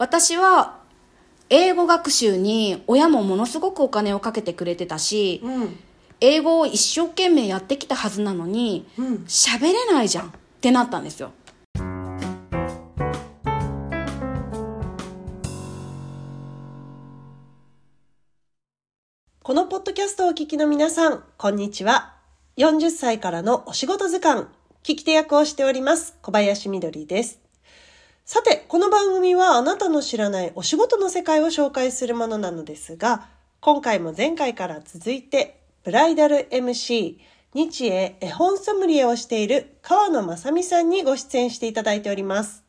私は英語学習に親もものすごくお金をかけてくれてたし、うん英語を一生懸命やってきたはずなのにうん喋れないじゃんってなったんですよこのポッドキャストをお聞きの皆さん、こんにちは。40歳からのお仕事図鑑、聞き手役をしております、小林みどりです。さて、この番組はあなたの知らないお仕事の世界を紹介するものなのですが、今回も前回から続いて、ブライダル MC、日英絵本ソムリエをしている川野正美さんにご出演していただいております。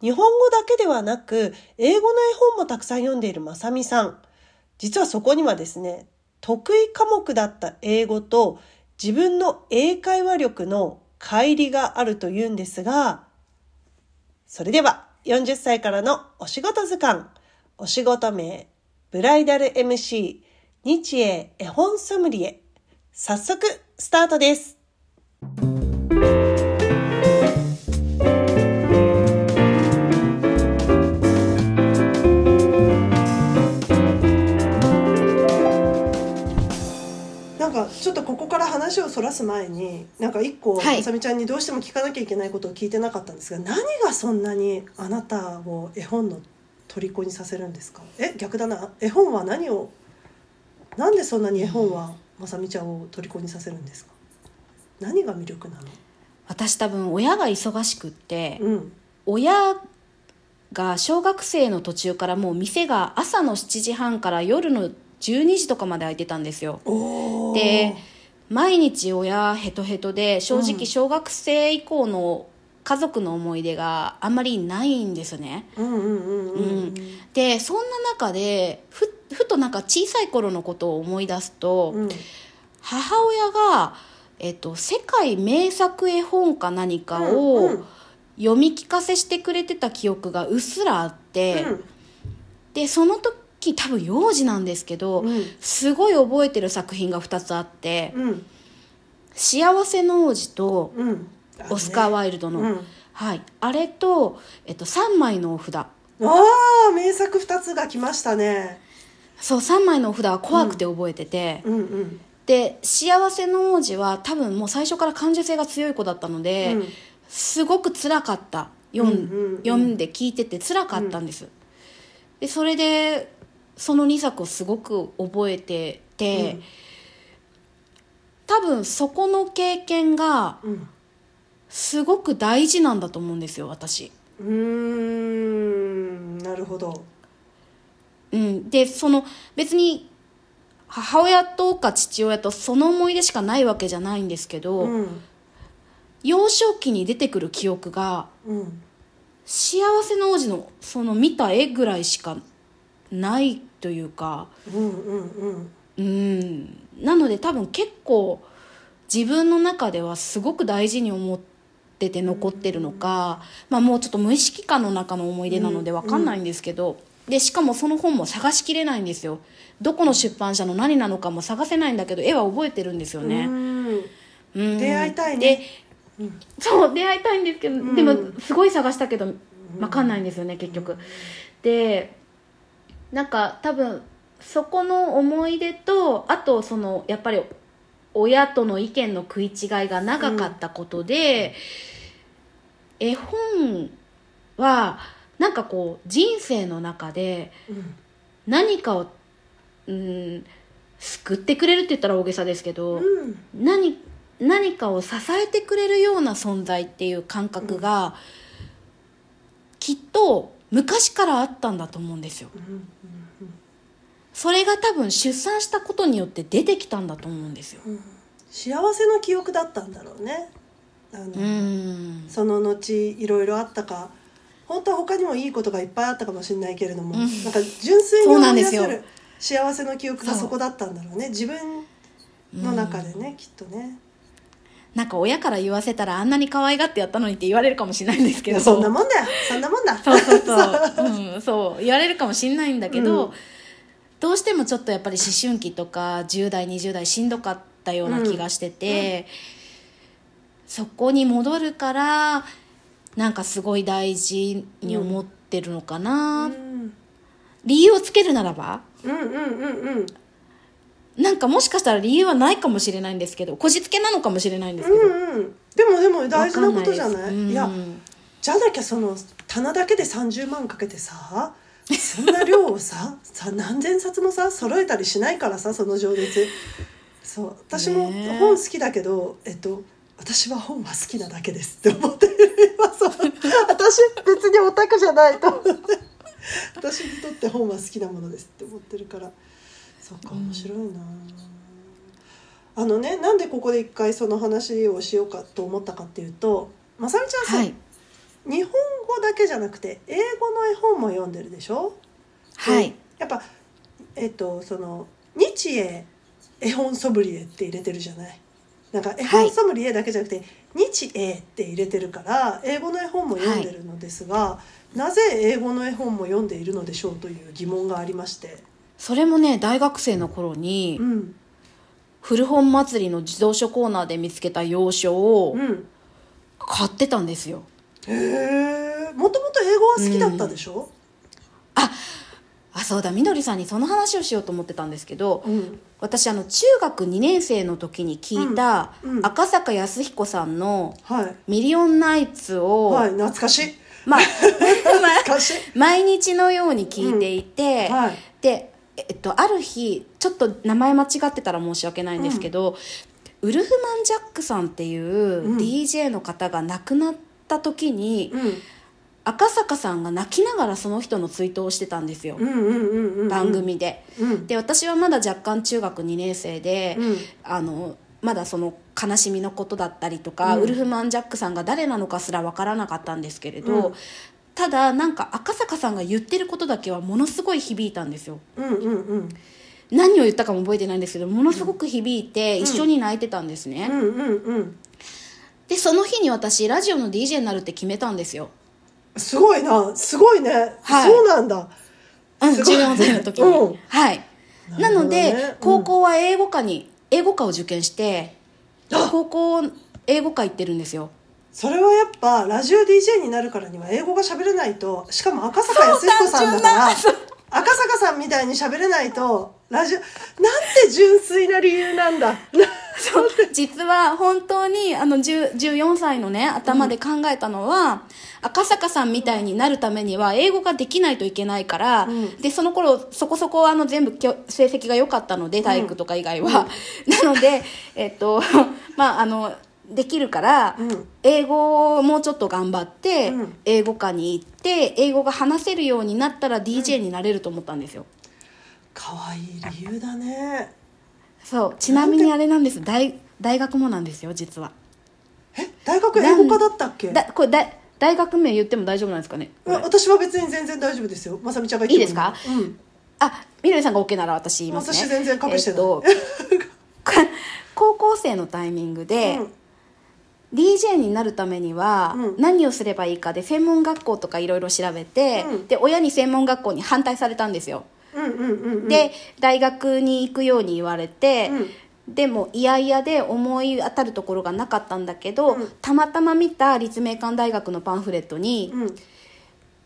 日本語だけではなく、英語の絵本もたくさん読んでいるまさみさん。実はそこにはですね、得意科目だった英語と自分の英会話力の乖離があるというんですが、それでは40歳からのお仕事図鑑、お仕事名、ブライダル MC、日英絵本ソムリエ。早速、スタートです。ちょっとここから話をそらす前になんか一個、はい。まさみちゃんにどうしても聞かなきゃいけないことを聞いてなかったんですが何がそんなにあなたを絵本の虜にさせるんですか？え逆だな。絵本は何をなんでそんなに絵本はまさみちゃんを虜にさせるんですか？何が魅力なの？私多分親が忙しくって、うん。親が小学生の途中からもう店が朝の7時半から夜の12時とかまで開いてたんですよ。で毎日親ヘトヘトで正うん直小学生以降の家族の思い出があんまりないんですね。でそんな中でふふとなんか小さい頃のことを思い出すと、うん。母親が、えっと、世界名作絵本か何かうんをうん。読み聞かせしてくれてた記憶がうっすらあって、うん。でその時多分幼児なんですけど、うん。すごい覚えてる作品が2つあってうん「幸せの王子」とうん。オスカー・ワイルドの、うん。はい、あれと、えっと、3枚のお札。ああ名作2つが来ましたね。そう3枚のお札は怖くて覚えてて、うんうん。で幸せの王子は多分もう最初から感受性が強い子だったので、うん。すごく辛かった。読ん,、うんうんうん。読んで聞いてて辛かったんです、でそれでその2作をすごく覚えてて、うん。多分そこの経験がうん。すごく大事なんだと思うんですよ私、うーん。なるほど。うん、でその別に母親とか父親とその思い出しかないわけじゃないんですけど、うん。幼少期に出てくる記憶がうん。幸せの王子のその見た絵ぐらいしかないというか。うんうんうん。うん。なので多分結構自分の中ではすごく大事に思ってて残ってるのか、まあ、もうちょっと無意識化の中の思い出なので分かんないんですけど、でしかもその本も探しきれないんですよ。どこの出版社の何なのかも探せないんだけど絵は覚えてるんですよね、うん。うん。出会いたいね。でそう出会いたいんですけど、んでもすごい探したけど分かんないんですよね結局。でなんか多分そこの思い出とあとそのやっぱり親との意見の食い違いが長かったことで、絵本はなんかこう人生の中でうん何かをうん救ってくれるって言ったら大げさですけど、うん。何何かを支えてくれるような存在っていう感覚が、きっと昔からあったんだと思うんですよ。うんそれが多分出産したことによって出てきたんだと思うんですよ。幸せの記憶だったんだろうね。あの、うん。その後いろいろあったか。本当は他にもいいことがいっぱいあったかもしれないけれども、うん。なんか純粋に思い出せる幸せの記憶がそこだったんだろうね。自分の中でね、きっとねなんか親から言わせたらあんなに可愛がってやったのにって言われるかもしれないんですけど。そんなもんだよ。そんなもんだ。そうそうそう、うん、そう言われるかもしれないんだけど、うん。どうしてもちょっとやっぱり思春期とか10代20代しんどかったような気がしてて、そこに戻るからなんかすごい大事に思っってるのかな、うん理由をつけるならばうんうんうんうんなんかもしかしたら理由はないかもしれないんですけどこじつけなのかもしれないんですけど、うんうんでもでも大事なことじゃない？わかんいやうん。じゃなきゃその棚だけで30万かけてさそんな量をさ さ何千冊もさ揃えたりしないからさその情熱。そう私も本好きだけど、えっと私は本は好きなだけですって思ってる今そう私別にオタクじゃないと思って。私にとって本は好きなものですって思ってるからそっか。面白いな、あのねなんでここで一回その話をしようかと思ったかっていうとまさみちゃんさ、はい。日本語だけじゃなくて英語の絵本も読んでるでしょ？はい。やっぱえっとその日英絵本ソムリエって入れてるじゃない？なんか絵本ソムリエだけじゃなくて、日英って入れてるから英語の絵本も読んでるのですが、なぜ英語の絵本も読んでいるのでしょうという疑問がありましてそれもね大学生の頃にうん。古本祭りの自動書コーナーで見つけた洋書をうん。買ってたんですよ。へえもともと英語は好きだったでしょ、あそうだ。みどりさんにその話をしようと思ってたんですけどうん。私あの中学2年生の時に聞いたうん。うん。赤坂康彦さんのはい「ミリオンナイツを」はい。懐かしい。まあ 毎日のように聞いていて、はい。で、えっと、ある日ちょっと名前間違ってたら申し訳ないんですけど、ウルフマン・ジャックさんっていううん。DJ の方が亡くなった時に、うん。赤坂さんが泣きながらその人の追悼をしてたんですよ、うんうんうんうんうん。番組で。うん。で私はまだ若干中学2年生で、うん。あのまだその悲しみのことだったりとか、うん。ウルフマン・ジャックさんが誰なのかすら分からなかったんですけれど、うんただなんか赤坂さんが言ってることだけはものすごい響いたんですよ。うんうんうん。何を言ったかも覚えてないんですけどものすごく響いて一緒に泣いてたんですね、うんうんうん。でその日に私ラジオの DJ になるって決めたんですよ、すごいな。すごいね、はい。そうなんだ。うん、すごい14歳の時に、うん。はい。なるほどなので、ねうん。高校は英語科に英語科を受験して高校英語科行ってるんですよそれはやっぱラジオ DJ になるからには英語が喋れないとしかも赤坂康彦さんだから赤坂さんみたいに喋れないとラジオなんて純粋な理由なんだ。実は本当にあの10 14歳のね頭で考えたのは、赤坂さんみたいになるためには英語ができないといけないから、うん。でその頃そこそこあの全部成績が良かったので体育とか以外は、なのでえっとまああのできるから、うん。英語をもうちょっと頑張って、うん。英語科に行って英語が話せるようになったら DJ になれると思ったんですよ、可愛い理由だね。そう。ちなみにあれなんです。大大学もなんですよ実は。え？大学英語科だったっけ？だこれだ大学名言っても大丈夫なんですかね？私は別に全然大丈夫ですよ。まさみちゃんがいいですか？うん。あみどりさんが OK なら私言いますね。私全然隠してないえっと高校生のタイミングで、うん DJ になるためにはうん。何をすればいいかで専門学校とかいろいろ調べて、うん。で親に専門学校に反対されたんですよ、うんうんうんうん。で大学に行くように言われて、うん。でも嫌々で思い当たるところがなかったんだけど、うん。たまたま見た立命館大学のパンフレットに、うん。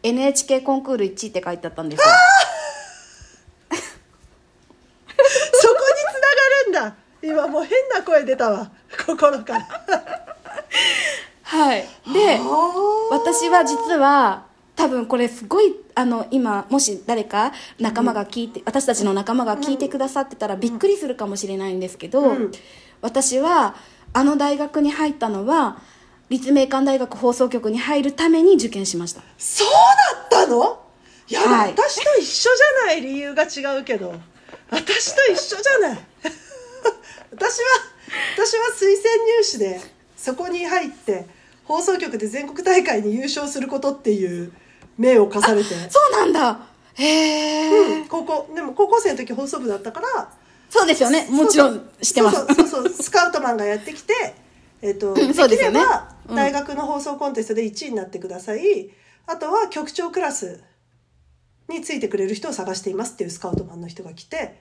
NHK コンクール1位って書いてあったんですよ。そこにつながるんだ。今もう変な声出たわ。心からはい。で私は実は多分これすごいあの今もし誰か仲間が聞いて、私たちの仲間が聞いてくださってたらびっくりするかもしれないんですけど、うん。私はあの大学に入ったのは立命館大学放送局に入るために受験しました。そうだったの？いや、はい。私と一緒じゃない理由が違うけど。私と一緒じゃない。私は私は推薦入試でそこに入って放送局で全国大会に優勝することっていう命を課されて、そうなんだ。へえ、うん高校でも高校生の時放送部だったから。そうですよね。もちろん知ってます。そうそうそうスカウトマンがやってきて、えっとんそうですよね。きればうん。大学の放送コンテストで1位になってください、あとは局長クラスについてくれる人を探していますっていうスカウトマンの人が来て、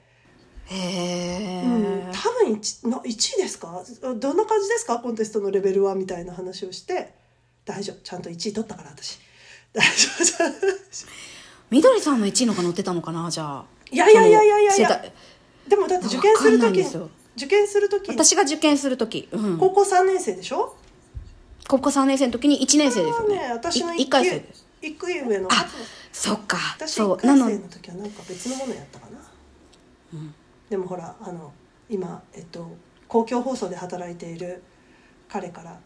へえ、うん多分 1, の1位ですか？どんな感じですか？コンテストのレベルはみたいな話をして。大丈夫。ちゃんと1位取ったから私。大丈夫。みどりさんの1位のが載ってたのかな？じゃあ。いやいやいやいやいや。いやでもだって受験する時受験する時。私が受験する時、うん、高校3年生でしょ？高校3年生の時に1年生ですよね。ね私のい一回生です。一個上のあそっか。私そ1回うなの生の時はなんか別のものやったかな、でもほらあの今えっと公共放送で働いている彼から。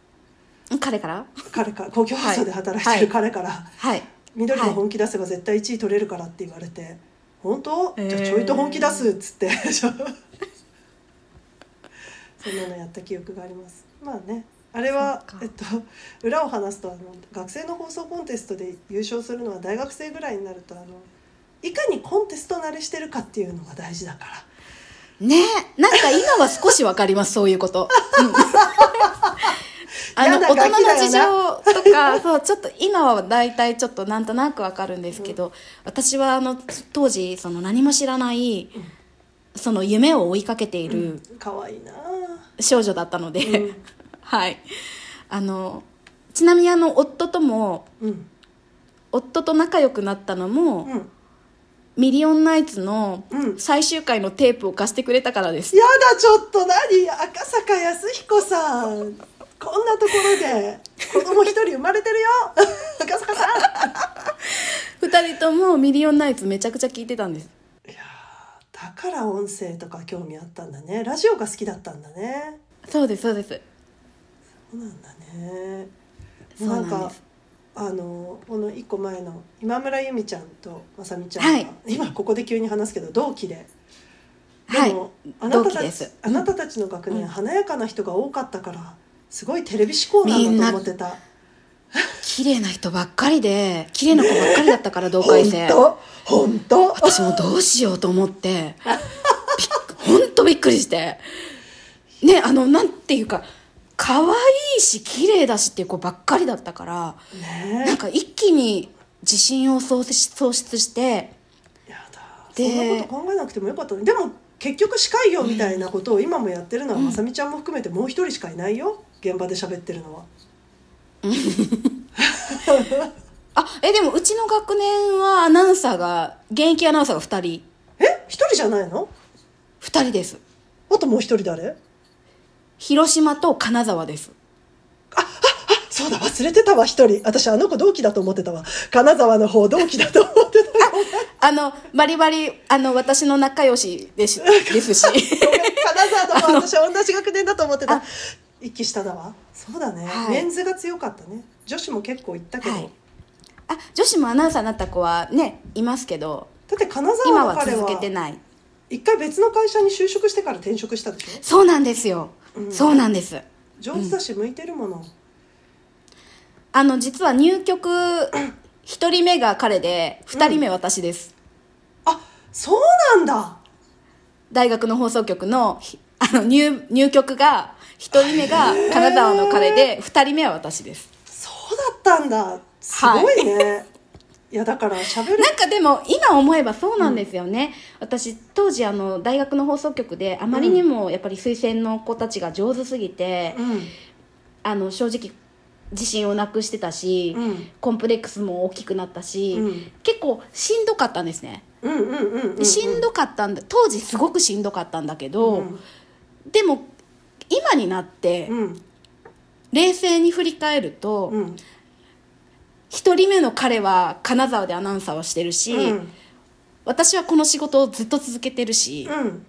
彼から？彼から公共放送で働いているはい。彼から、はい。緑の本気出せば絶対1位取れるからって言われて「本当？えー。じゃあちょいと本気出す」っつって。そんなのやった記憶があります。まあね。あれはえっと裏を話すとあの学生の放送コンテストで優勝するのは大学生ぐらいになるとあのいかにコンテスト慣れしてるかっていうのが大事だからねなんか今は少しわかりますそういうこと、うん。あの大人の事情とかそうちょっと今は大体ちょっとなんとなくわかるんですけど、私はあの当時その何も知らない、その夢を追いかけている可愛いな。少女だったので、うん。はい。あのちなみにあの夫ともうん。夫と仲良くなったのも、うんミリオンナイツのうん。最終回のテープを貸してくれたからです、やだちょっと何？赤坂康彦さん。こんなところで子供一人生まれてるよ。赤坂さん。二人ともミリオンナイツめちゃくちゃ聞いてたんです。いやーだから音声とか興味あったんだね。ラジオが好きだったんだね。そうですそうです。そうなんだね。そうなんです。かあのこの一個前の今村由美ちゃんとまさみちゃんが、はい。今ここで急に話すけど同期で。ではい。も、あなたたちあなたたちの学年、うん華やかな人が多かったからすごいテレビ志向なんだと思ってた。綺麗な人ばっかりで綺麗な子ばっかりだったから同本回生。当？本当？私もどうしようと思って。びっほんとびっくりして。ねあのなんていうか可愛いし綺麗だしっていう子ばっかりだったからね。なんか一気に自信を喪失してやだ。そでんなこと考えなくてもよかったでも結局司会業みたいなことを今もやってるのは、うん。まさみちゃんも含めてもう一人しかいないよ。現場で喋ってるのは。あ えでもうちの学年はアナウンサーが現役アナウンサーが2人。え？一人じゃないの？2人です。あともう一人誰？広島と金沢です。そうだ忘れてたわ一人。私あの子同期だと思ってたわ。金沢の方同期だと思ってたあのバリバリあの私の仲良しです ですし。金沢とも 私は同じ学年だと思ってた。あ一期下だわ。そうだね、はい。メンズが強かったね。女子も結構行ったけど、はい。あ女子もアナウンサーになった子はねいますけど。だって金今沢の彼は続けてはない。一回別の会社に就職してから転職したでしょ？そうなんですよ、うんそうなんです。上手だし向いてるもの、あの実は入局 1人目が彼で2人目私です、あそうなんだ。大学の放送局のひあの入入局が1人目が金沢の彼で2人目は私です。そうだったんだ。すごいね、い、やだから喋る。なんかでも今思えばそうなんですよね、私当時あの大学の放送局であまりにもやっぱり推薦の子たちが上手すぎて、うんあの正直自信をなくしてたし、うんコンプレックスも大きくなったし、うん結構しんどかったんですね、うん。うんうんうんうんしんどかったんだ当時すごくしんどかったんだけど、うん。でも今になってうん。冷静に振り返ると、うん一人目の彼は金沢でアナウンサーをしてるし、うん。私はこの仕事をずっと続けてるし、うん。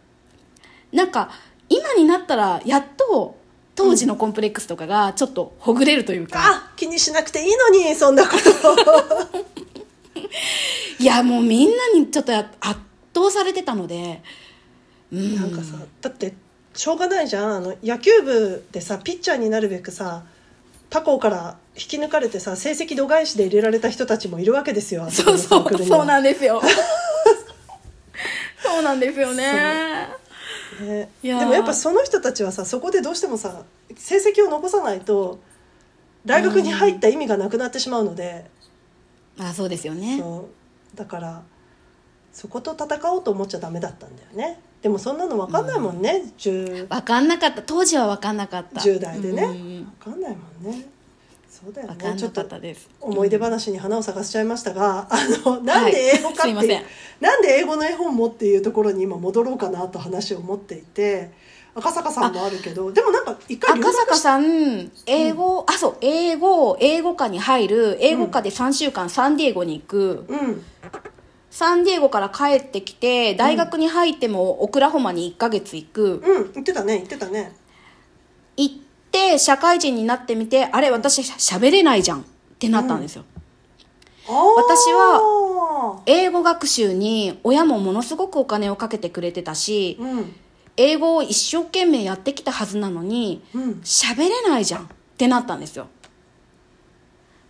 なんか今になったらやっと当時のコンプレックスとかがちょっとほぐれるというか、あ気にしなくていいのにそんなこと。いやもうみんなにちょっとや圧倒されてたので、うん、なんかさだってしょうがないじゃん。あの野球部でさピッチャーになるべくさ他校から引き抜かれてさ成績度外視で入れられた人たちもいるわけですよあ そうそうそうなんでですよ。そうなんですよね。ね、でもやっぱその人たちはさそこでどうしてもさ成績を残さないと大学に入った意味がなくなってしまうので、あそうですよね。だからそこと戦おうと思っちゃダメだったんだよね。でもそんなの分かんないもんね、10, 分かんなかった。当時は分かんなかった。10代でね、うん分かんないもんね。そうだよね。ちょっと思い出話に花を咲かせちゃいましたが、あのなんで英語かってはいなんで英語の絵本もっていうところに今戻ろうかなと話を持っていて赤坂さんもあるけどでもなんか一回留赤坂さん英語、あそう英語英語科に入る。英語科で3週間サンディエゴに行く、うんサンディエゴから帰ってきて大学に入ってもオクラホマに1ヶ月行く、うん言ってたね言ってたね。行って社会人になってみてあれ私しゃべれないじゃん。ってなったんですよ、私は英語学習に親もものすごくお金をかけてくれてたしうん。英語を一生懸命やってきたはずなのにうん。喋れないじゃん。ってなったんですよ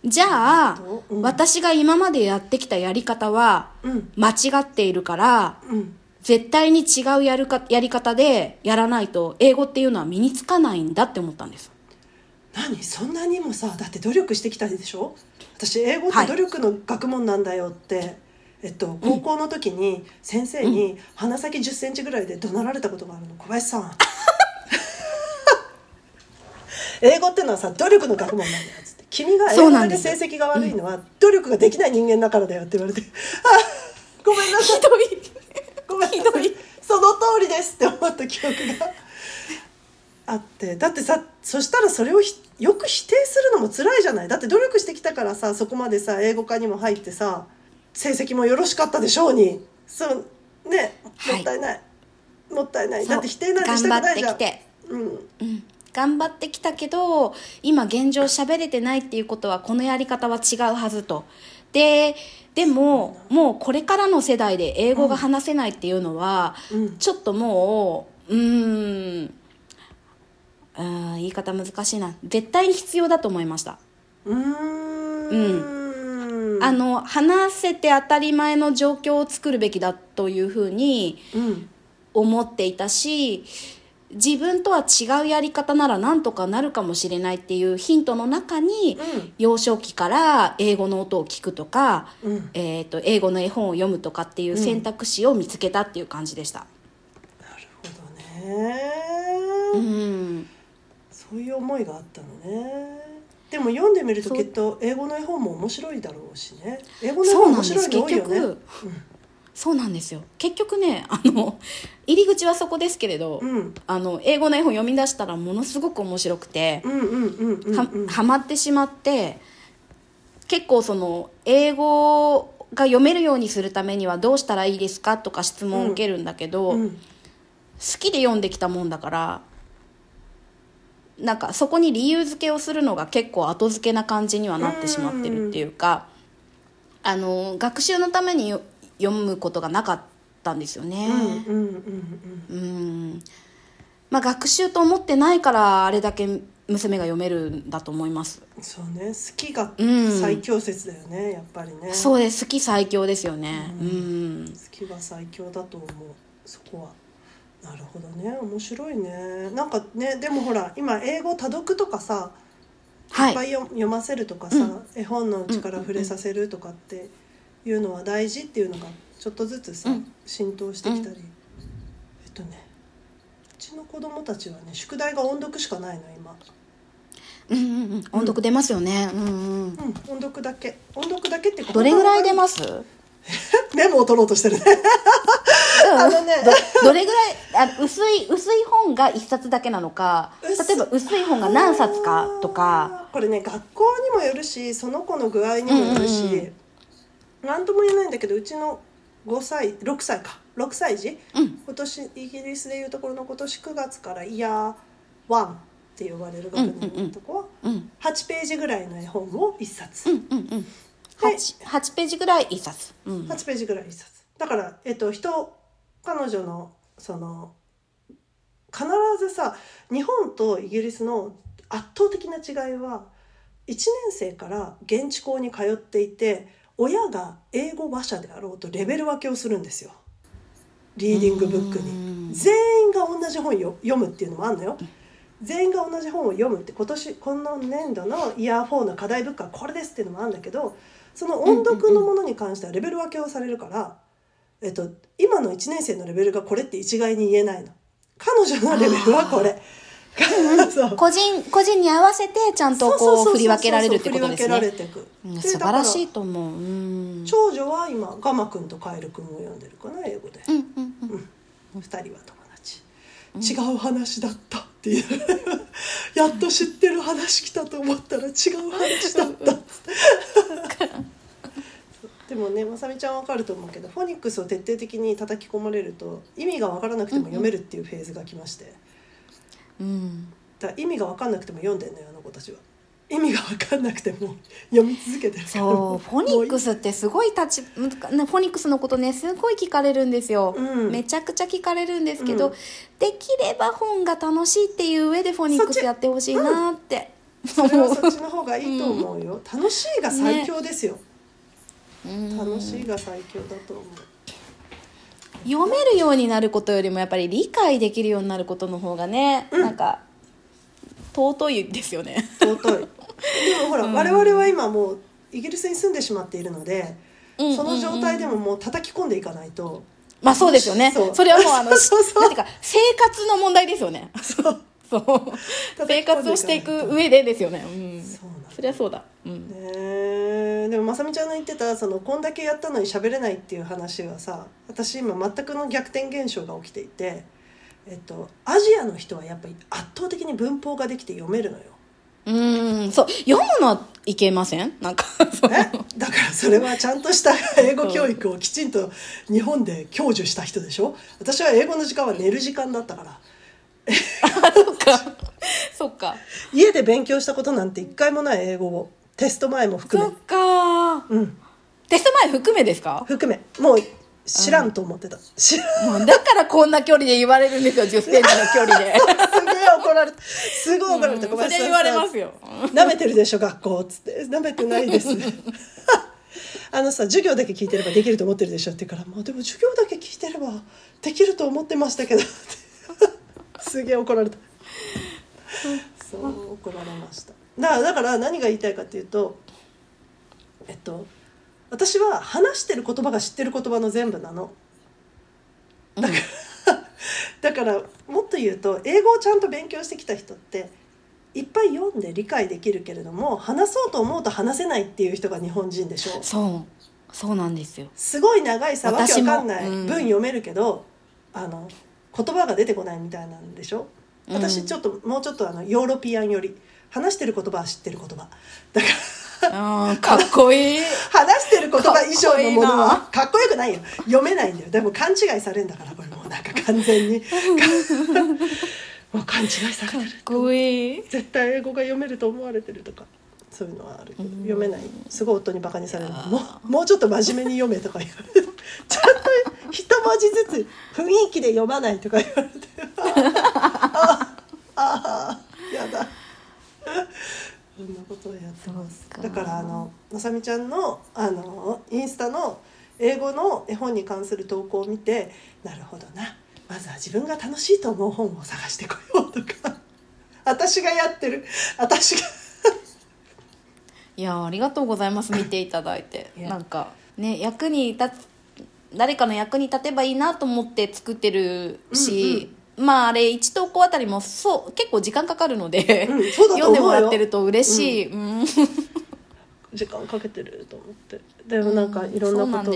じゃあ、うん私が今までやってきたやり方はうん。間違っているからうん。絶対に違うやるかやり方でやらないと英語っていうのは身につかないんだって思ったんです。何？そんなにもさだって努力してきたでしょ？私英語っはい。て努力の学問なんだよって、えっと、高校の時に先生に鼻先1 0センチぐらいで怒鳴られたことがあるの。小林さん。英語ってのはさ努力の学問なんだよっつって君が英語でだけ成績が悪いのは努力ができない人間だからだよって言われてあごめんなさい。ひどい。ごめんなさい。ひどい。その通りですって思った記憶があってだってさそしたらそれをひよく否定するのも辛いじゃない。だって努力してきたからさそこまでさ英語科にも入ってさ成績もよろしかったでしょうに。そうねはい。もったいない、もったいない。だって否定なんてしたくないじゃん。ってきて。うん。うん頑張ってきたけど今現状喋れてないっていうことはこのやり方は違うはずと。ででももうこれからの世代で英語が話せないっていうのは、うん。ちょっともううーん言い方難しいな。絶対に必要だと思いました。うーん。あの話せて当たり前の状況を作るべきだというふうにうん。思っていたし自分とは違うやり方ならなんとかなるかもしれないっていうヒントの中に、うん。幼少期から英語の音を聞くとか、うん。えー、と英語の絵本を読むとかっていう選択肢を見つけたっていう感じでした。なるほどね、うん。そういう思いがあったのね。でも読んでみるときっと英語の絵本も面白いだろうしね。英語の絵本面なんです白いの多いよねそうなんですよ。結局ねあの入り口はそこですけれど、うん。あの英語の絵本読み出したらものすごく面白くて、うんうんうんうんはまってしまって結構その英語が読めるようにするためにはどうしたらいいですかとか質問を受けるんだけど、うん。好きで読んできたもんだからなんかそこに理由付けをするのが結構後付けな感じにはなってしまってるっていうかあの学習のためによ読むことがなかったんですよね。うんうんうんうん。うん。まあ、学習と思ってないからあれだけ娘が読めるんだと思います、そうね。好きがうん。最強説だよねやっぱりね。そうです。好き最強ですよね。うん、好きが最強だと思う。そこは。なるほどね。面白いね。なんかねでもほら今英語多読とかさはい。いっぱい読読ませるとかさ、うん。絵本の力触れさせるとかっていうのは大事っていうのがちょっとずつさ、うん。浸透してきたり、えっとねうちの子供たちはね宿題が音読しかないの今。うんうんうん。音読出ますよね。うんうんうん。音読だけ。音読だけってどれぐらい出ます？す メモを取ろうとしてるね。あのね。どどれぐらい？あ薄い薄い本が一冊だけなのか。薄。例えば薄い本が何冊かとか。これね学校にもよるしその子の具合にもよるし、うんうんうんなんとも言えないんだけどうちの5歳6歳か。6歳児？うん。今年イギリスでいうところの今年9月からイヤー1って呼ばれる学年のとこはうん8ページぐらいの絵本を1冊、うんうんうん。8, 8ページぐらい一冊。うん。8ページぐらい1冊。だからえっと人彼女のその必ずさ日本とイギリスの圧倒的な違いは1年生から現地校に通っていて親が英語話者であろうとレベル分けをするんですよ。リーディングブックうん。に全員が同じ本よ読むっていうのもあるのよ。全員が同じ本を読むって今年この年度のイヤー4の課題ブックはこれですっていうのもあるんだけどその音読のものに関してはレベル分けをされるから、えっと、今の1年生のレベルがこれって一概に言えないの。彼女のレベルはこれ 個人個人に合わせてちゃんとこう振り分けられるってことですね。素晴らしいと思う。長女は今ガマくんとカエルくんを読んでるかな英語で、うんうんうん。二人は友達、違う話だったっていう。やっと知ってる話来たと思ったら違う話だったでもねまさみちゃんわかると思うけどフォニックスを徹底的に叩き込まれると意味が分からなくても読めるっていうフェーズが来まして、うん。だ意味が分かんなくても読んでんのよあの子たちは。意味が分かんなくても読み続けてるそうフォニックススってすごい立ちねフォニックスのことねすごい聞かれるんですよ、うん。めちゃくちゃ聞かれるんですけど、うん。できれば本が楽しいっていう上でフォニックスやってほしいなって。それはそっちの方がいいと思うよ、楽しいが最強ですよ、うん。楽しいが最強だと思う読めるようになることよりもやっぱり理解できるようになることの方がね、なんか尊いですよね。尊い。でもほら、我々は今もうイギリスに住んでしまっているので、うん。その状態でももう叩き込んでいかないと、まあそうですよね。それはもうあの そうそう。なんていうか生活の問題ですよね。そうそう。生活をしていく上でですよね。うん。そうなんだ。そりゃそうだ。うん。ねえでもまさみちゃんの言ってたそのこんだけやったのに喋れないっていう話はさ私今全くの逆転現象が起きていて、えっと、アジアの人はやっぱり圧倒的に文法ができて読めるのよ。うん。そう。読むのはいけません？なんかだからそれはちゃんとした英語教育をきちんと日本で享受した人でしょ？私は英語の時間は寝る時間だったからそっか。そっか。家で勉強したことなんて一回もない英語を。テスト前も含め。そっか。うん。テスト前含めですか？含め。もう知らんと思ってた、知らん。もうだからこんな距離で言われるんですよ10センチの距離で。すげえ怒られた。すごい怒られた、うん。ごめんなさい。それ言われますよ。舐めてるでしょ学校。っつって。舐めてないです。あのさ授業だけ聞いてればできると思ってるでしょって言うからもうでも授業だけ聞いてればできると思ってましたけど。ってすげえ怒られた。そう怒られました。だからだから何が言いたいかっていうとえっと私は話してる言葉が知ってる言葉の全部なの。だから、だからもっと言うと英語をちゃんと勉強してきた人っていっぱい読んで理解できるけれども話そうと思うと話せないっていう人が日本人でしょ。そう。そうなんですよ。すごい長いさわけわかんないうん。文読めるけど、あの言葉が出てこないみたいなんでしょ？うん。私ちょっと、もうちょっとあのヨーロピアンより話してる言葉は知ってる言葉。だからかっこいい。話してる言葉以上のものはかかっこよくないよ。読めないんだよ。でも勘違いされるんだからこれも。うなんか完全に。もう勘違いされてる。かっこいい。絶対英語が読めると思われてるとかそういうのはあるけど読めない。すごい夫にバカにされるもうもうちょっと真面目に読めとか言われるちゃんと一文字ずつ雰囲気で読まないとか言われて。あああやだ。そんなことをやってます。だからあのまさみちゃんのあのインスタの英語の絵本に関する投稿を見てなるほどな。まずは自分が楽しいと思う本を探してこようとか。私がやってる。私がいやありがとうございます。見ていただいて。なんかね役に立つ誰かの役に立てばいいなと思って作ってるし、まああれ1投稿あたりもそう結構時間かかるので、うん読んでもらってると嬉しい、うん。時間かけてると思って。でもなんかいろんなことを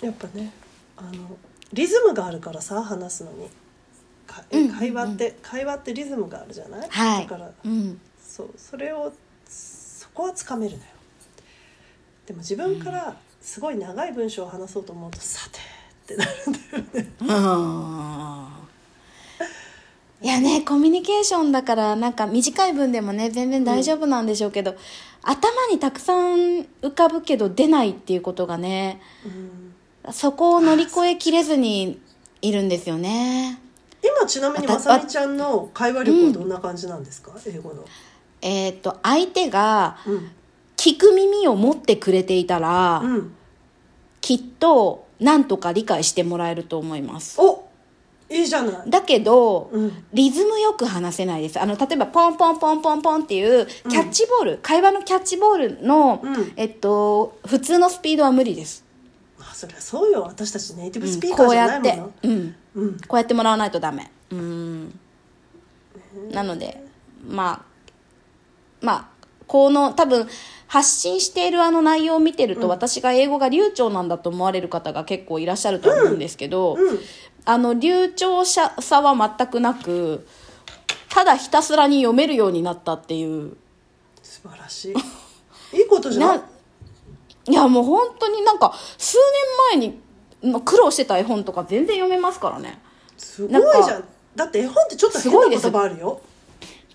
やっぱねあのリズムがあるからさ話すのに。かうん会話って、会話ってリズムがあるじゃない、はい。だからうん。そうそれをそこはつかめるのよ。でも自分からすごい長い文章を話そうと思うと、さてってなるんだよね。うんいやねコミュニケーションだからなんか短い文でもね全然大丈夫なんでしょうけど、頭にたくさん浮かぶけど出ないっていうことがねうん。そこを乗り越えきれずにいるんですよね。今ちなみにまさみちゃんの会話力はどんな感じなんですか、英語の、えっ、と相手がうん。聞く耳を持ってくれていたら、うん、きっと何とか理解してもらえると思います。おいいじゃない、だけど、うん、リズムよく話せないです。あの例えばポンポンポンポンポンっていうキャッチボール、会話のキャッチボールの、うん。えっと普通のスピードは無理です、あそりゃそうよ。私たちネイティブうん。スピーカーじゃこうやってないもの、うん。うん。こうやってもらわないとダメ。うん。なのでまあまあこの多分発信しているあの内容を見てると、私が英語が流暢なんだと思われる方が結構いらっしゃると思うんですけど、うん。あの流暢さは全くなくただひたすらに読めるようになったっていう。素晴らしい。いいことじゃん。ないやもう本当になんか数年前にまあ苦労してた絵本とか全然読めますからね。すごいじゃなんんだって絵本ってちょっと変なすごいです言葉あるよ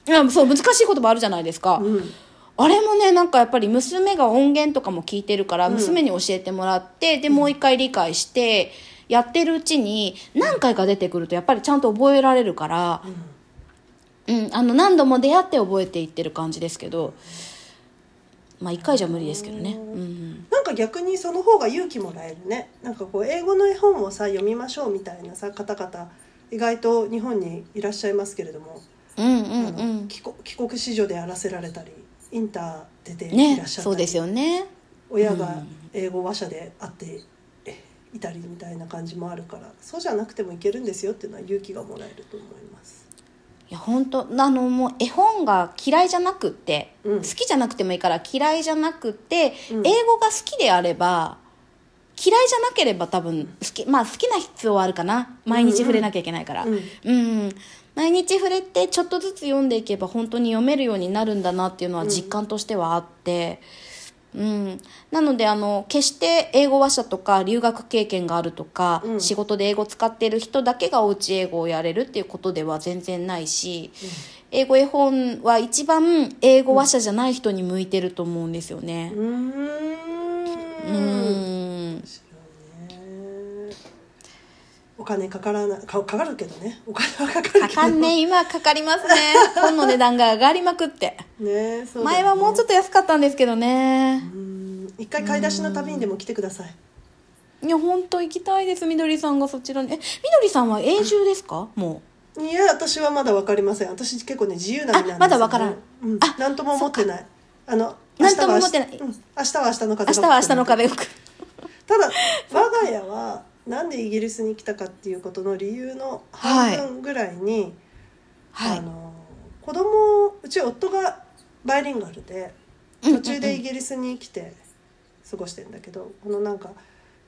いやそう難しい言葉あるじゃないですか、うん。あれもねなんかやっぱり娘が音源とかも聞いてるから娘に教えてもらって、でもう一回理解してやってるうちに何回か出てくるとやっぱりちゃんと覚えられるから、うん。あの何度も出会って覚えていってる感じですけどまあ一回じゃ無理ですけどね、うん、なんか逆にその方が勇気もらえるね。なんかこう英語の絵本をさ読みましょうみたいなさ方々意外と日本にいらっしゃいますけれども、うんうんうん。帰国帰国子女でやらせられたりインター出ていねらっしゃったり、そうですよね。親が英語話者であっていたりみたいな感じもあるからそうじゃなくてもいけるんですよっていうのは勇気がもらえると思います。いや本当あのもう絵本が嫌いじゃなくって、うん。好きじゃなくてもいいから嫌いじゃなくて、うん。英語が好きであれば嫌いじゃなければ多分好きまあ好きな必要はあるかな。毎日触れなきゃいけないから。うん。うん、毎日触れてちょっとずつ読んでいけば本当に読めるようになるんだなっていうのは実感としてはあって、うん、なのであの決して英語話者とか留学経験があるとか、うん。仕事で英語使ってる人だけがおうち英語をやれるっていうことでは全然ないし、英語絵本は一番英語話者じゃない人に向いてると思うんですよね。う。ーんうん面白いねお金かからないかかかるけどね。お金はかかるけど。かかんね今かかりますね。本の値段が上がりまくって。ねそうね。前はもうちょっと安かったんですけどね。うん。一回買い出しの旅にでも来てください。いや本当行きたいです。みどりさんがそちらに。えみどりさんは永住ですか？もいや私はまだ分かりません。私結構ね自由な身なんですよ、ね、あまだ分からん。うん。あ何とも思ってない。あの何とも思ってない。明日は明日うん。明日は明日の風う明日は明日の風が吹く。ただ我が家はなんでイギリスに来たかっていうことの理由の半分ぐらいに、はい。あの子供うち夫がバイリンガルで途中でイギリスに来て過ごしてるんだけど、このなんか、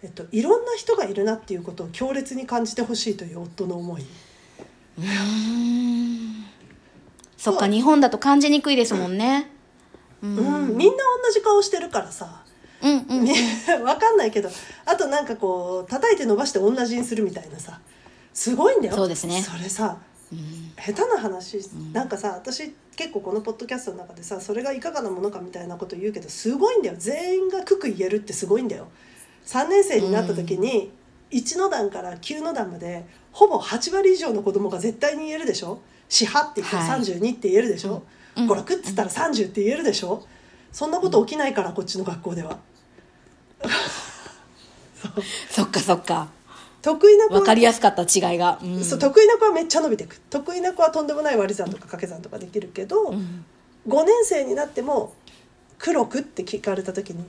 えっと、いろんな人がいるなっていうことを強烈に感じてほしいという夫の思い。うーん。そっか日本だと感じにくいですもんね。うん。うん、みんな同じ顔してるからさうんうん わかんないけどあとなんかこう叩いて伸ばして同じにするみたいなさ。すごいんだよ。そうですね。それさうん。下手な話、なんかさ私結構このポッドキャストの中でさそれがいかがなものかみたいなこと言うけどすごいんだよ。全員が九九言えるってすごいんだよ。3年生になった時に1の段から9の段までほぼ8割以上の子供が絶対に言えるでしょ？四波って言ったらはい。32って言えるでしょ、うん。娯楽っつったら30って言えるでしょ？そんなこと起きないからこっちの学校では そっかそっか。得意な子は分かりやすかった違いが、うん。そう得意な子はめっちゃ伸びていく。得意な子はとんでもない割り算とか掛け算とかできるけど、ん。5年生になっても「黒く」って聞かれた時に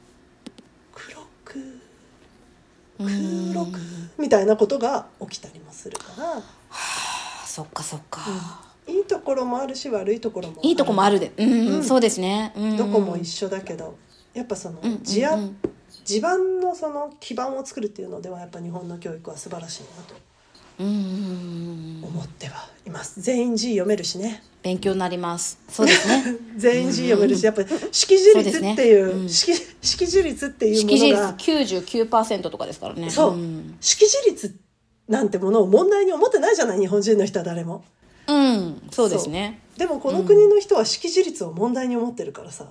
「黒くうん。黒く」みたいなことが起きたりもするから、あそっかそっか、いいところもあるし悪いところもいいとこもあるで。うん、うん。うん。そうですね、うん、どこも一緒だけどやっぱそのうんうんうん。地盤のその基盤を作るっていうのではやっぱ日本の教育は素晴らしいなと。思ってはいます。全員字読めるしね。勉強になります。そうですね。全員字読めるしやっぱり識字率っていうね。うん。識識字率っていうも識字率のが99%とかですからね。そう、ん、識字率なんてものを問題に思ってないじゃない日本人の人は誰も。うん。そうですね。でもこの国の人は識字率を問題に思ってるからさ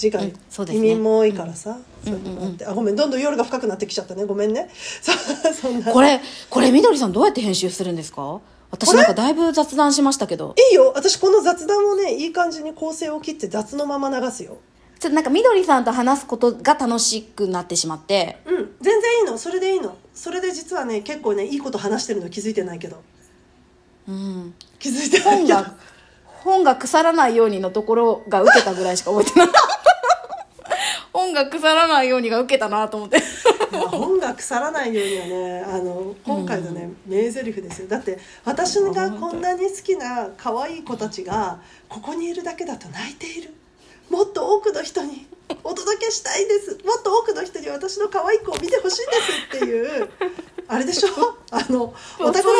次回、うんそうですね。移民も多いからさ、うん。あごめんどんどん夜が深くなってきちゃったね。ごめんね。そそんなこれこれみどりさんどうやって編集するんですか？私なんかだいぶ雑談しましたけど。いいよ。私この雑談をねいい感じに構成を切って雑のまま流すよ。ちょっとなんかみどりさんと話すことが楽しくなってしまって。うん。全然いいの。それでいいの。それで実はね結構ねいいこと話してるの気づいてないけど。うん。気づいてない本けど。が本が腐らないようにのところが受けたぐらいしか覚えてない本本が腐らないようにが受けたなと思って。本が腐らないようにはねあの今回のね、名台詞ですよ。だって私がこんなに好きな可愛い子たちがここにいるだけだと泣いている。もっと多くの人にお届けしたいです。もっと多くの人に私の可愛い子を見てほしいですっていうあれでしょ？あのお宅の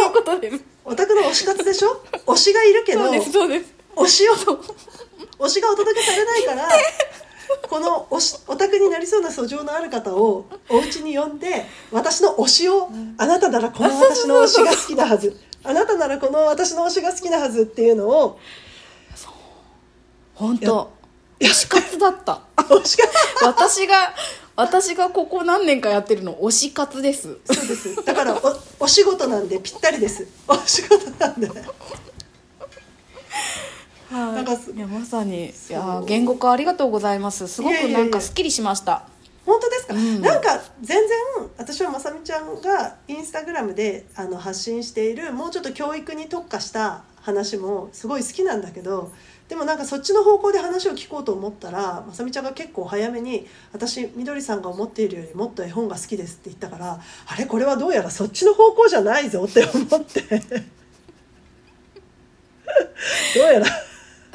お宅の推し活でしょ？推しがいるけど推しを推しがお届けされないからこの推しお宅になりそうな素性のある方をお家に呼んで私の推しをあなたならこの私の推しが好きなはず。あなたならこの私の推しが好きなはずっていうのを本当。推し活だった。私が私がここ何年かやってるの推し活です。そうです。だからおお仕事なんでぴったりです。お仕事なんでなんかすいやまさにいや言語化ありがとうございます。すごくなんかすっきりしました。本当ですか、うん。なんか全然私はまさみちゃんがインスタグラムであの発信しているもうちょっと教育に特化した話もすごい好きなんだけどでもなんかそっちの方向で話を聞こうと思ったらまさみちゃんが結構早めに「私みどりさんが思っているよりもっと絵本が好きです」って言ったからあれこれはどうやらそっちの方向じゃないぞって思って。どうやら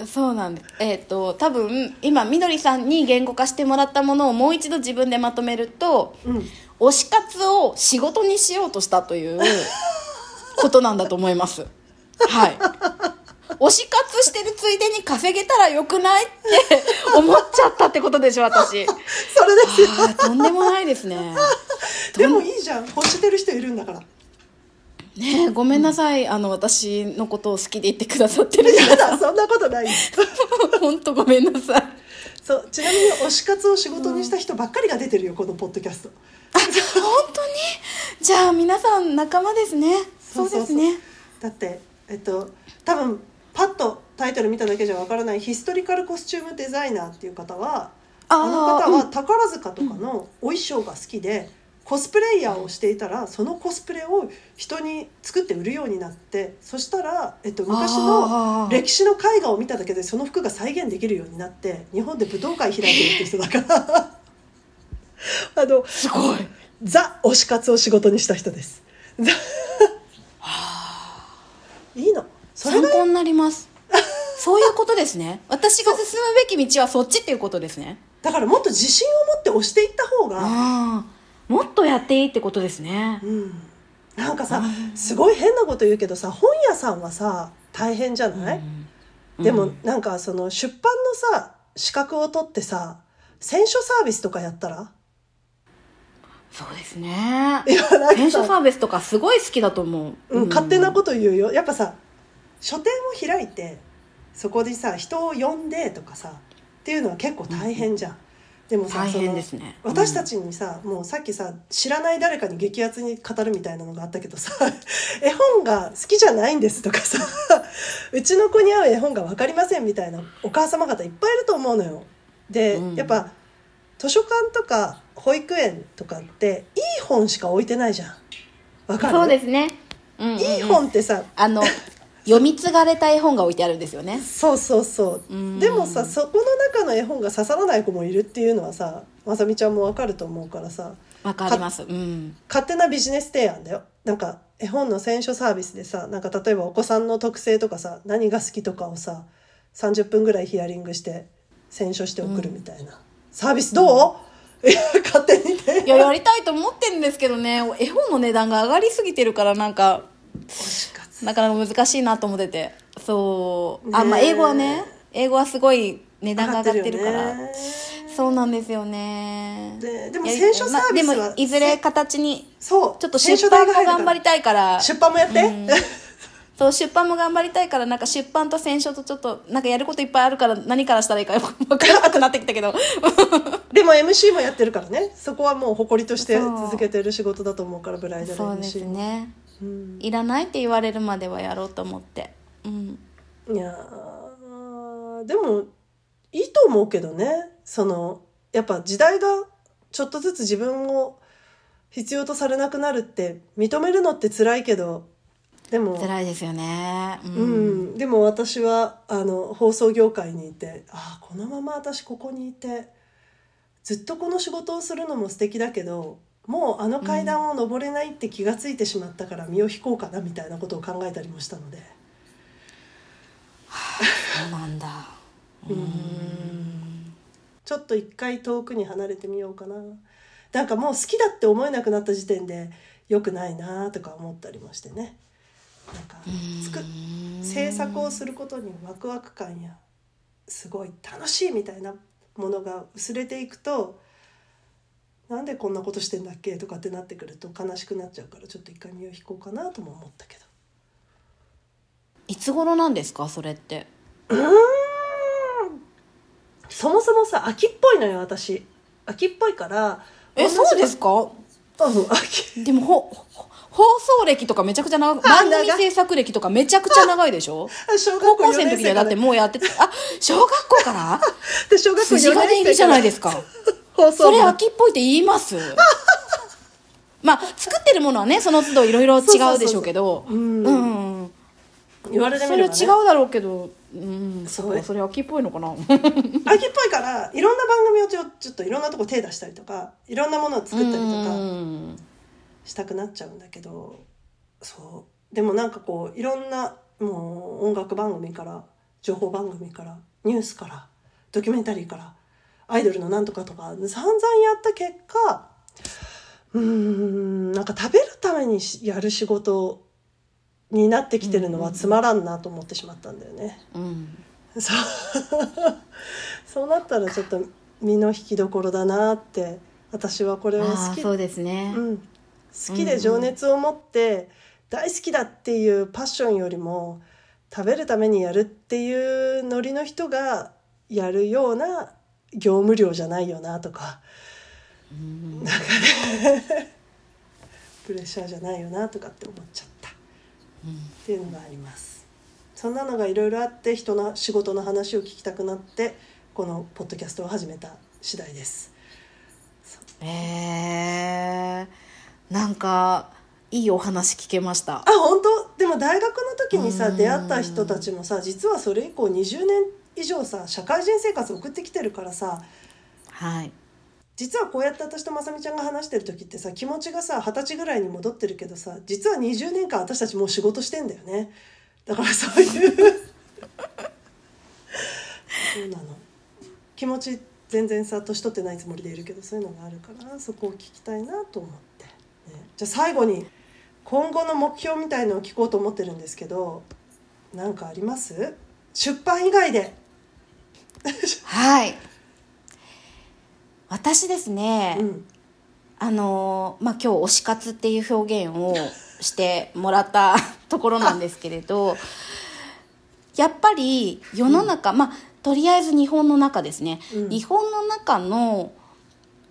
そうなんです。えっ、と多分今みどりさんに言語化してもらったものをもう一度自分でまとめるとうん。推し活を仕事にしようとしたという ことなんだと思います。はい。推し活してるついでに稼げたらよくないって 思っちゃったってことでしょ私。それですよ。とんでもないですね。でもいいじゃん。欲してる人いるんだから。ねえごめんなさい、あの私のことを好きで言ってくださってる。やだそんなことない。本当ごめんなさい。そうちなみに推し活を仕事にした人ばっかりが出てるよこのポッドキャスト。本当に？じゃあ皆さん仲間ですね。そうですね。だってえっと多分パッとタイトル見ただけじゃわからないヒストリカルコスチュームデザイナーっていう方はあの方はうん。宝塚とかのお衣装が好きで、コスプレイヤーをしていたらそのコスプレを人に作って売るようになってそしたら、えっと、昔の歴史の絵画を見ただけでその服が再現できるようになって日本で武道会開いてるって人だから。あのすごい。ザ推し活を仕事にした人です。ザ。いいの。それが参考になります。そういうことですね。私が進むべき道はそっちっていうことですね。だからもっと自信を持って押していった方が、もっとやっていいってことですね。うん、なんかさすごい変なこと言うけどさ本屋さんはさ大変じゃない、でもなんかその出版のさ資格を取ってさ選書サービスとかやったら？そうですね。いやなん編かさ、集サービスとかすごい好きだと思う、うん、勝手なこと言うよ。やっぱさ書店を開いてそこでさ人を呼んでとかさっていうのは結構大変じゃん、でもさ大変ですね。私たちにさ、もうさっきさ知らない誰かに激アツに語るみたいなのがあったけどさ 絵本が好きじゃないんですとかさ うちの子に合う絵本が分かりませんみたいなお母様方いっぱいいると思うのよ。で、うん。やっぱ図書館とか保育園とかっていい本しか置いてないじゃん。わかる？そうですね、うんうんうん。いい本ってさあの 読み継がれた絵本が置いてあるんですよね。そうそうそう。うん。でもさそこの中の絵本が刺さらない子もいるっていうのはさまさみちゃんもわかると思うからさ。わかります。うん。勝手なビジネス提案だよ。なんか絵本の選書サービスでさなんか例えばお子さんの特性とかさ何が好きとかをさ30分ぐらいヒアリングして選書して送るみたいな、サービスどう、いや 勝手にね。いややりたいと思ってるんですけどね。絵本の値段が上がりすぎてるからなんかなかなか難しいなと思ってて。そう。あまあ英語はね英語はすごい値段が上がってるから。そうなんですよね。ででも選書サービスはいずれ形にそう。ちょっと出版も頑張りたいから。出版もやって、うん。そう出版も頑張りたいからなんか出版と選書とちょっとなんかやることいっぱいあるから何からしたらいいか分からなくなってきたけど。でも MC もやってるからね。そこはもう誇りとして続けてる仕事だと思うからブライダル MC そうですねうん。いらないって言われるまではやろうと思って。うん。いやーでもいいと思うけどね。そのやっぱ時代がちょっとずつ自分を必要とされなくなるって認めるのって辛いけどでも辛いですよね。ううん、でも私はあの放送業界にいてああこのまま私ここにいてずっとこの仕事をするのも素敵だけどもうあの階段を登れないって気がついてしまったから身を引こうかなみたいなことを考えたりもしたので。そうなんだ。うん。ちょっと一回遠くに離れてみようかな。なんかもう好きだって思えなくなった時点で良くないなとか思ったりもしてね。なんか作制作をすることにワクワク感やすごい楽しいみたいなものが薄れていくとなんでこんなことしてんだっけ？とかってなってくると悲しくなっちゃうからちょっと一回身を引こうかなとも思ったけど。いつ頃なんですか？それって。うーん。そもそもさ秋っぽいのよ私。秋っぽいから。えそうですか？うん秋。でもほほ放送歴とかめちゃくちゃ長い。番組制作歴とかめちゃくちゃ長いでしょ？小高校生4の時にはだってもうやってて あ小学校から？で小学校筋金入りじゃないですか。放送それ部秋っぽいって言います？まあ作ってるものはねその都度いろいろ違うでしょうけど。そうそうそうう。ん。うん。言われてそみれば、ね、れは違うだろうけど。うん。そそうそれ秋っぽいのかな。秋っぽいからいろんな番組をちょちょっといろんなとこ手出したりとかいろんなものを作ったりとうかんしたくなっちゃうんだけどそう。でもなんかこういろんなもう音楽番組から情報番組からニュースからドキュメンタリーからアイドルのなんとかとか散々やった結果うーんなんか食べるためにしやる仕事になってきてるのはつまらんなと思ってしまったんだよね。うん。そう。そうなったらちょっと身の引きどころだなって私はこれをあ好き,、あそうですね。うん、好きで情熱を持って大好きだっていうパッションよりも食べるためにやるっていうノリの人がやるような業務量じゃないよなとか。うんなんかねプレッシャーじゃないよなとかって思っちゃった。っていうのがあります。そんなのがいろいろあって人の仕事の話を聞きたくなってこのポッドキャストを始めた次第です。へえなんかいいお話聞けました。あ本当？でも大学の時にさうん。出会った人たちもさ実はそれ以降20年以上さ社会人生活を送ってきてるからさはい。実はこうやって私とまさみちゃんが話してる時ってさ気持ちがさ二十歳ぐらいに戻ってるけどさ実は20年間私たちもう仕事してんだよね。だからそういう。そうなの。気持ち全然さ年取ってないつもりでいるけどそういうのがあるからそこを聞きたいなと思って、ね、じゃあ最後に今後の目標みたいのを聞こうと思ってるんですけど何かあります？出版以外で。はい。私ですね、うん。あのまあ今日推し活っていう表現をしてもらった ところなんですけれどやっぱり世の中、まあとりあえず日本の中ですね、うん。日本の中の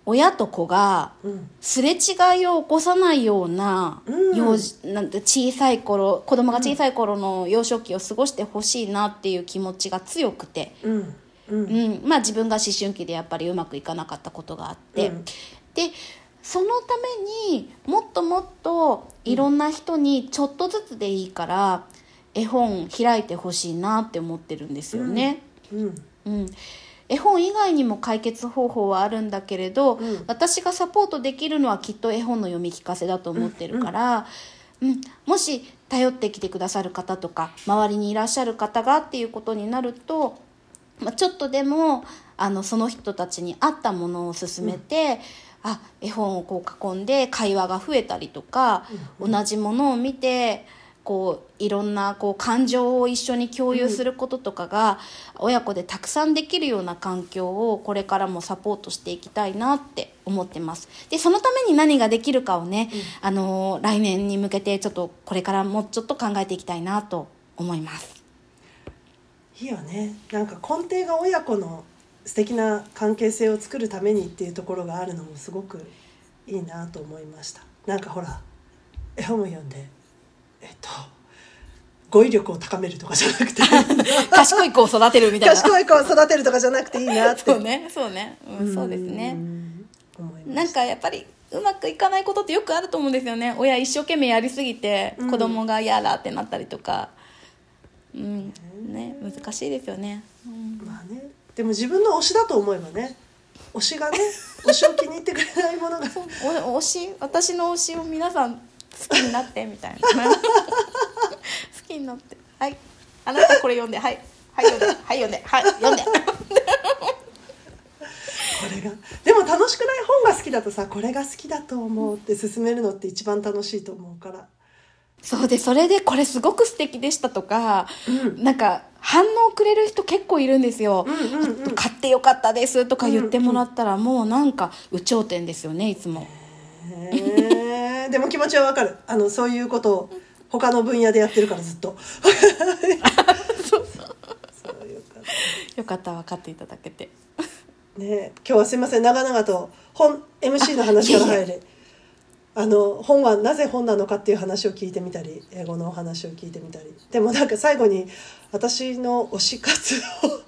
親と子がうん。すれ違いを起こさないような,、うん。幼児なんて小さい頃子供が小さい頃の幼少期を過ごしてほしいなっていう気持ちが強くて、うん。うん。うん。まあ、自分が思春期でやっぱりうまくいかなかったことがあって、うん。でそのためにもっともっといろんな人にちょっとずつでいいから絵本開いてほしいなって思ってるんですよね。うん。うん絵本以外にも解決方法はあるんだけれど、うん。私がサポートできるのはきっと絵本の読み聞かせだと思ってるから、うんもし頼ってきてくださる方とか周りにいらっしゃる方がっていうことになると、まあ、ちょっとでもあのその人たちに合ったものを勧めて、あ絵本をこう囲んで会話が増えたりとか、同じものを見てこういろんなこう感情を一緒に共有することとかが、親子でたくさんできるような環境をこれからもサポートしていきたいなって思ってます。でそのために何ができるかをね、あのー来年に向けてちょっとこれからもうちょっと考えていきたいなと思います。いいよね。なんか根底が親子の素敵な関係性を作るためにっていうところがあるのもすごくいいなと思いました。なんかほら絵本を読んでえっと語彙力を高めるとかじゃなくて。賢い子を育てるみたいな。賢い子を育てるとかじゃなくていいなって。そうねそうね、うん、そうですね。なんかやっぱりうまくいかないことってよくあると思うんですよね。親一生懸命やりすぎてうん。子供が嫌だってなったりとか。うん。ね難しいですよね、うん。まあね。でも自分の推しだと思えばね。推しがね推しを気に入ってくれないものが。お推し私の推しを皆さん好きになってみたいな。好きになって。はい。あなたこれ読んで。はい。はい読んで。はい読んで。はい読んで。これがでも楽しくない本が好きだとさこれが好きだと思うって進めるのって一番楽しいと思うから。そうでそれでこれすごく素敵でしたとか、うん。なんか反応くれる人結構いるんですよ、うんうんうん。買ってよかったですとか言ってもらったら、もうなんか有頂天ですよねいつもでも気持ちはわかる。あのそういうことを他の分野でやってるからずっと。そうよかっよかった分かっていただけて。たね今日はすいません。長々と本 MC の話から入れ。あの本はなぜ本なのかっていう話を聞いてみたり英語のお話を聞いてみたり。でもなんか最後に私の推し活を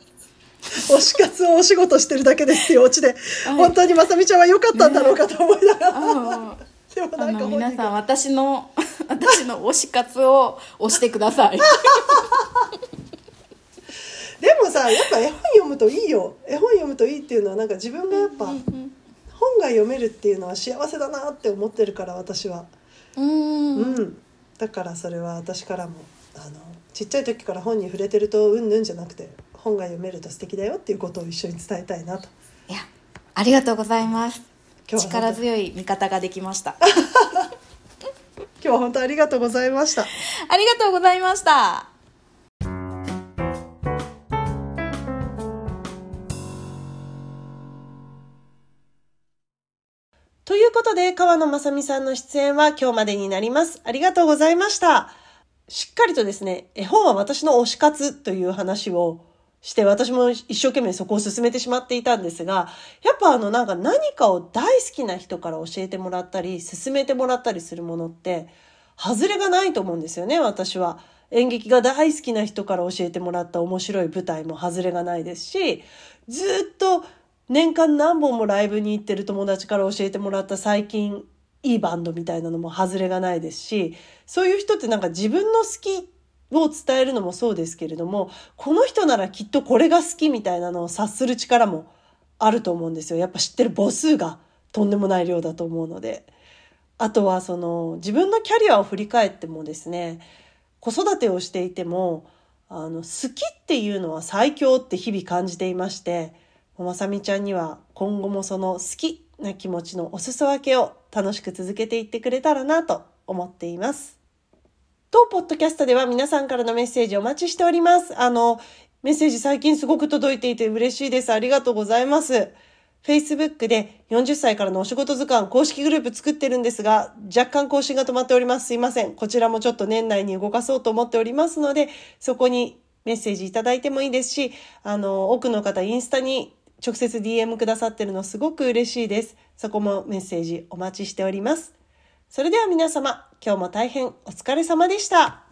推し活をお仕事してるだけですっていうオチで、本当にまさみちゃんは良かったんだろうかと思いながら、あでもあなんか本人の皆さん私の 私の推し活を押してください。でもさやっぱ絵本読むといいよ。絵本読むといいっていうのはなんか自分がやっぱ本が読めるっていうのは幸せだなって思ってるから私は。うん。うん、だからそれは私からもあのちっちゃい時から本に触れてるとうんぬんじゃなくて本が読めると素敵だよっていうことを一緒に伝えたいなと。いやありがとうございます今日は力強い味方ができました。今日は本当ありがとうございました。ありがとうございました。ということで川野正美さんの出演は今日までになります。ありがとうございました。しっかりとですね絵本は私の推し活という話をして私も一生懸命そこを進めてしまっていたんですがやっぱあのなんか何かを大好きな人から教えてもらったり進めてもらったりするものって外れがないと思うんですよね私は。演劇が大好きな人から教えてもらった面白い舞台も外れがないですしずっと年間何本もライブに行ってる友達から教えてもらった最近いいバンドみたいなのも外れがないですしそういう人ってなんか自分の好きを伝えるのもそうですけれどもこの人ならきっとこれが好きみたいなのを察する力もあると思うんですよやっぱ知ってる母数がとんでもない量だと思うのであとはその自分のキャリアを振り返ってもですね子育てをしていてもあの好きっていうのは最強って日々感じていましてまさみちゃんには今後もその好きな気持ちのお裾分けを楽しく続けていってくれたらなと思っています。当ポッドキャストでは皆さんからのメッセージお待ちしております。あの、メッセージ最近すごく届いていて嬉しいです。ありがとうございます。Facebook で40歳からのお仕事図鑑公式グループ作ってるんですが、若干更新が止まっております。すいません。こちらもちょっと年内に動かそうと思っておりますので、そこにメッセージいただいてもいいですし、あの、多くの方インスタに直接 DM くださってるのすごく嬉しいです。そこもメッセージお待ちしております。それでは皆様、今日も大変お疲れ様でした。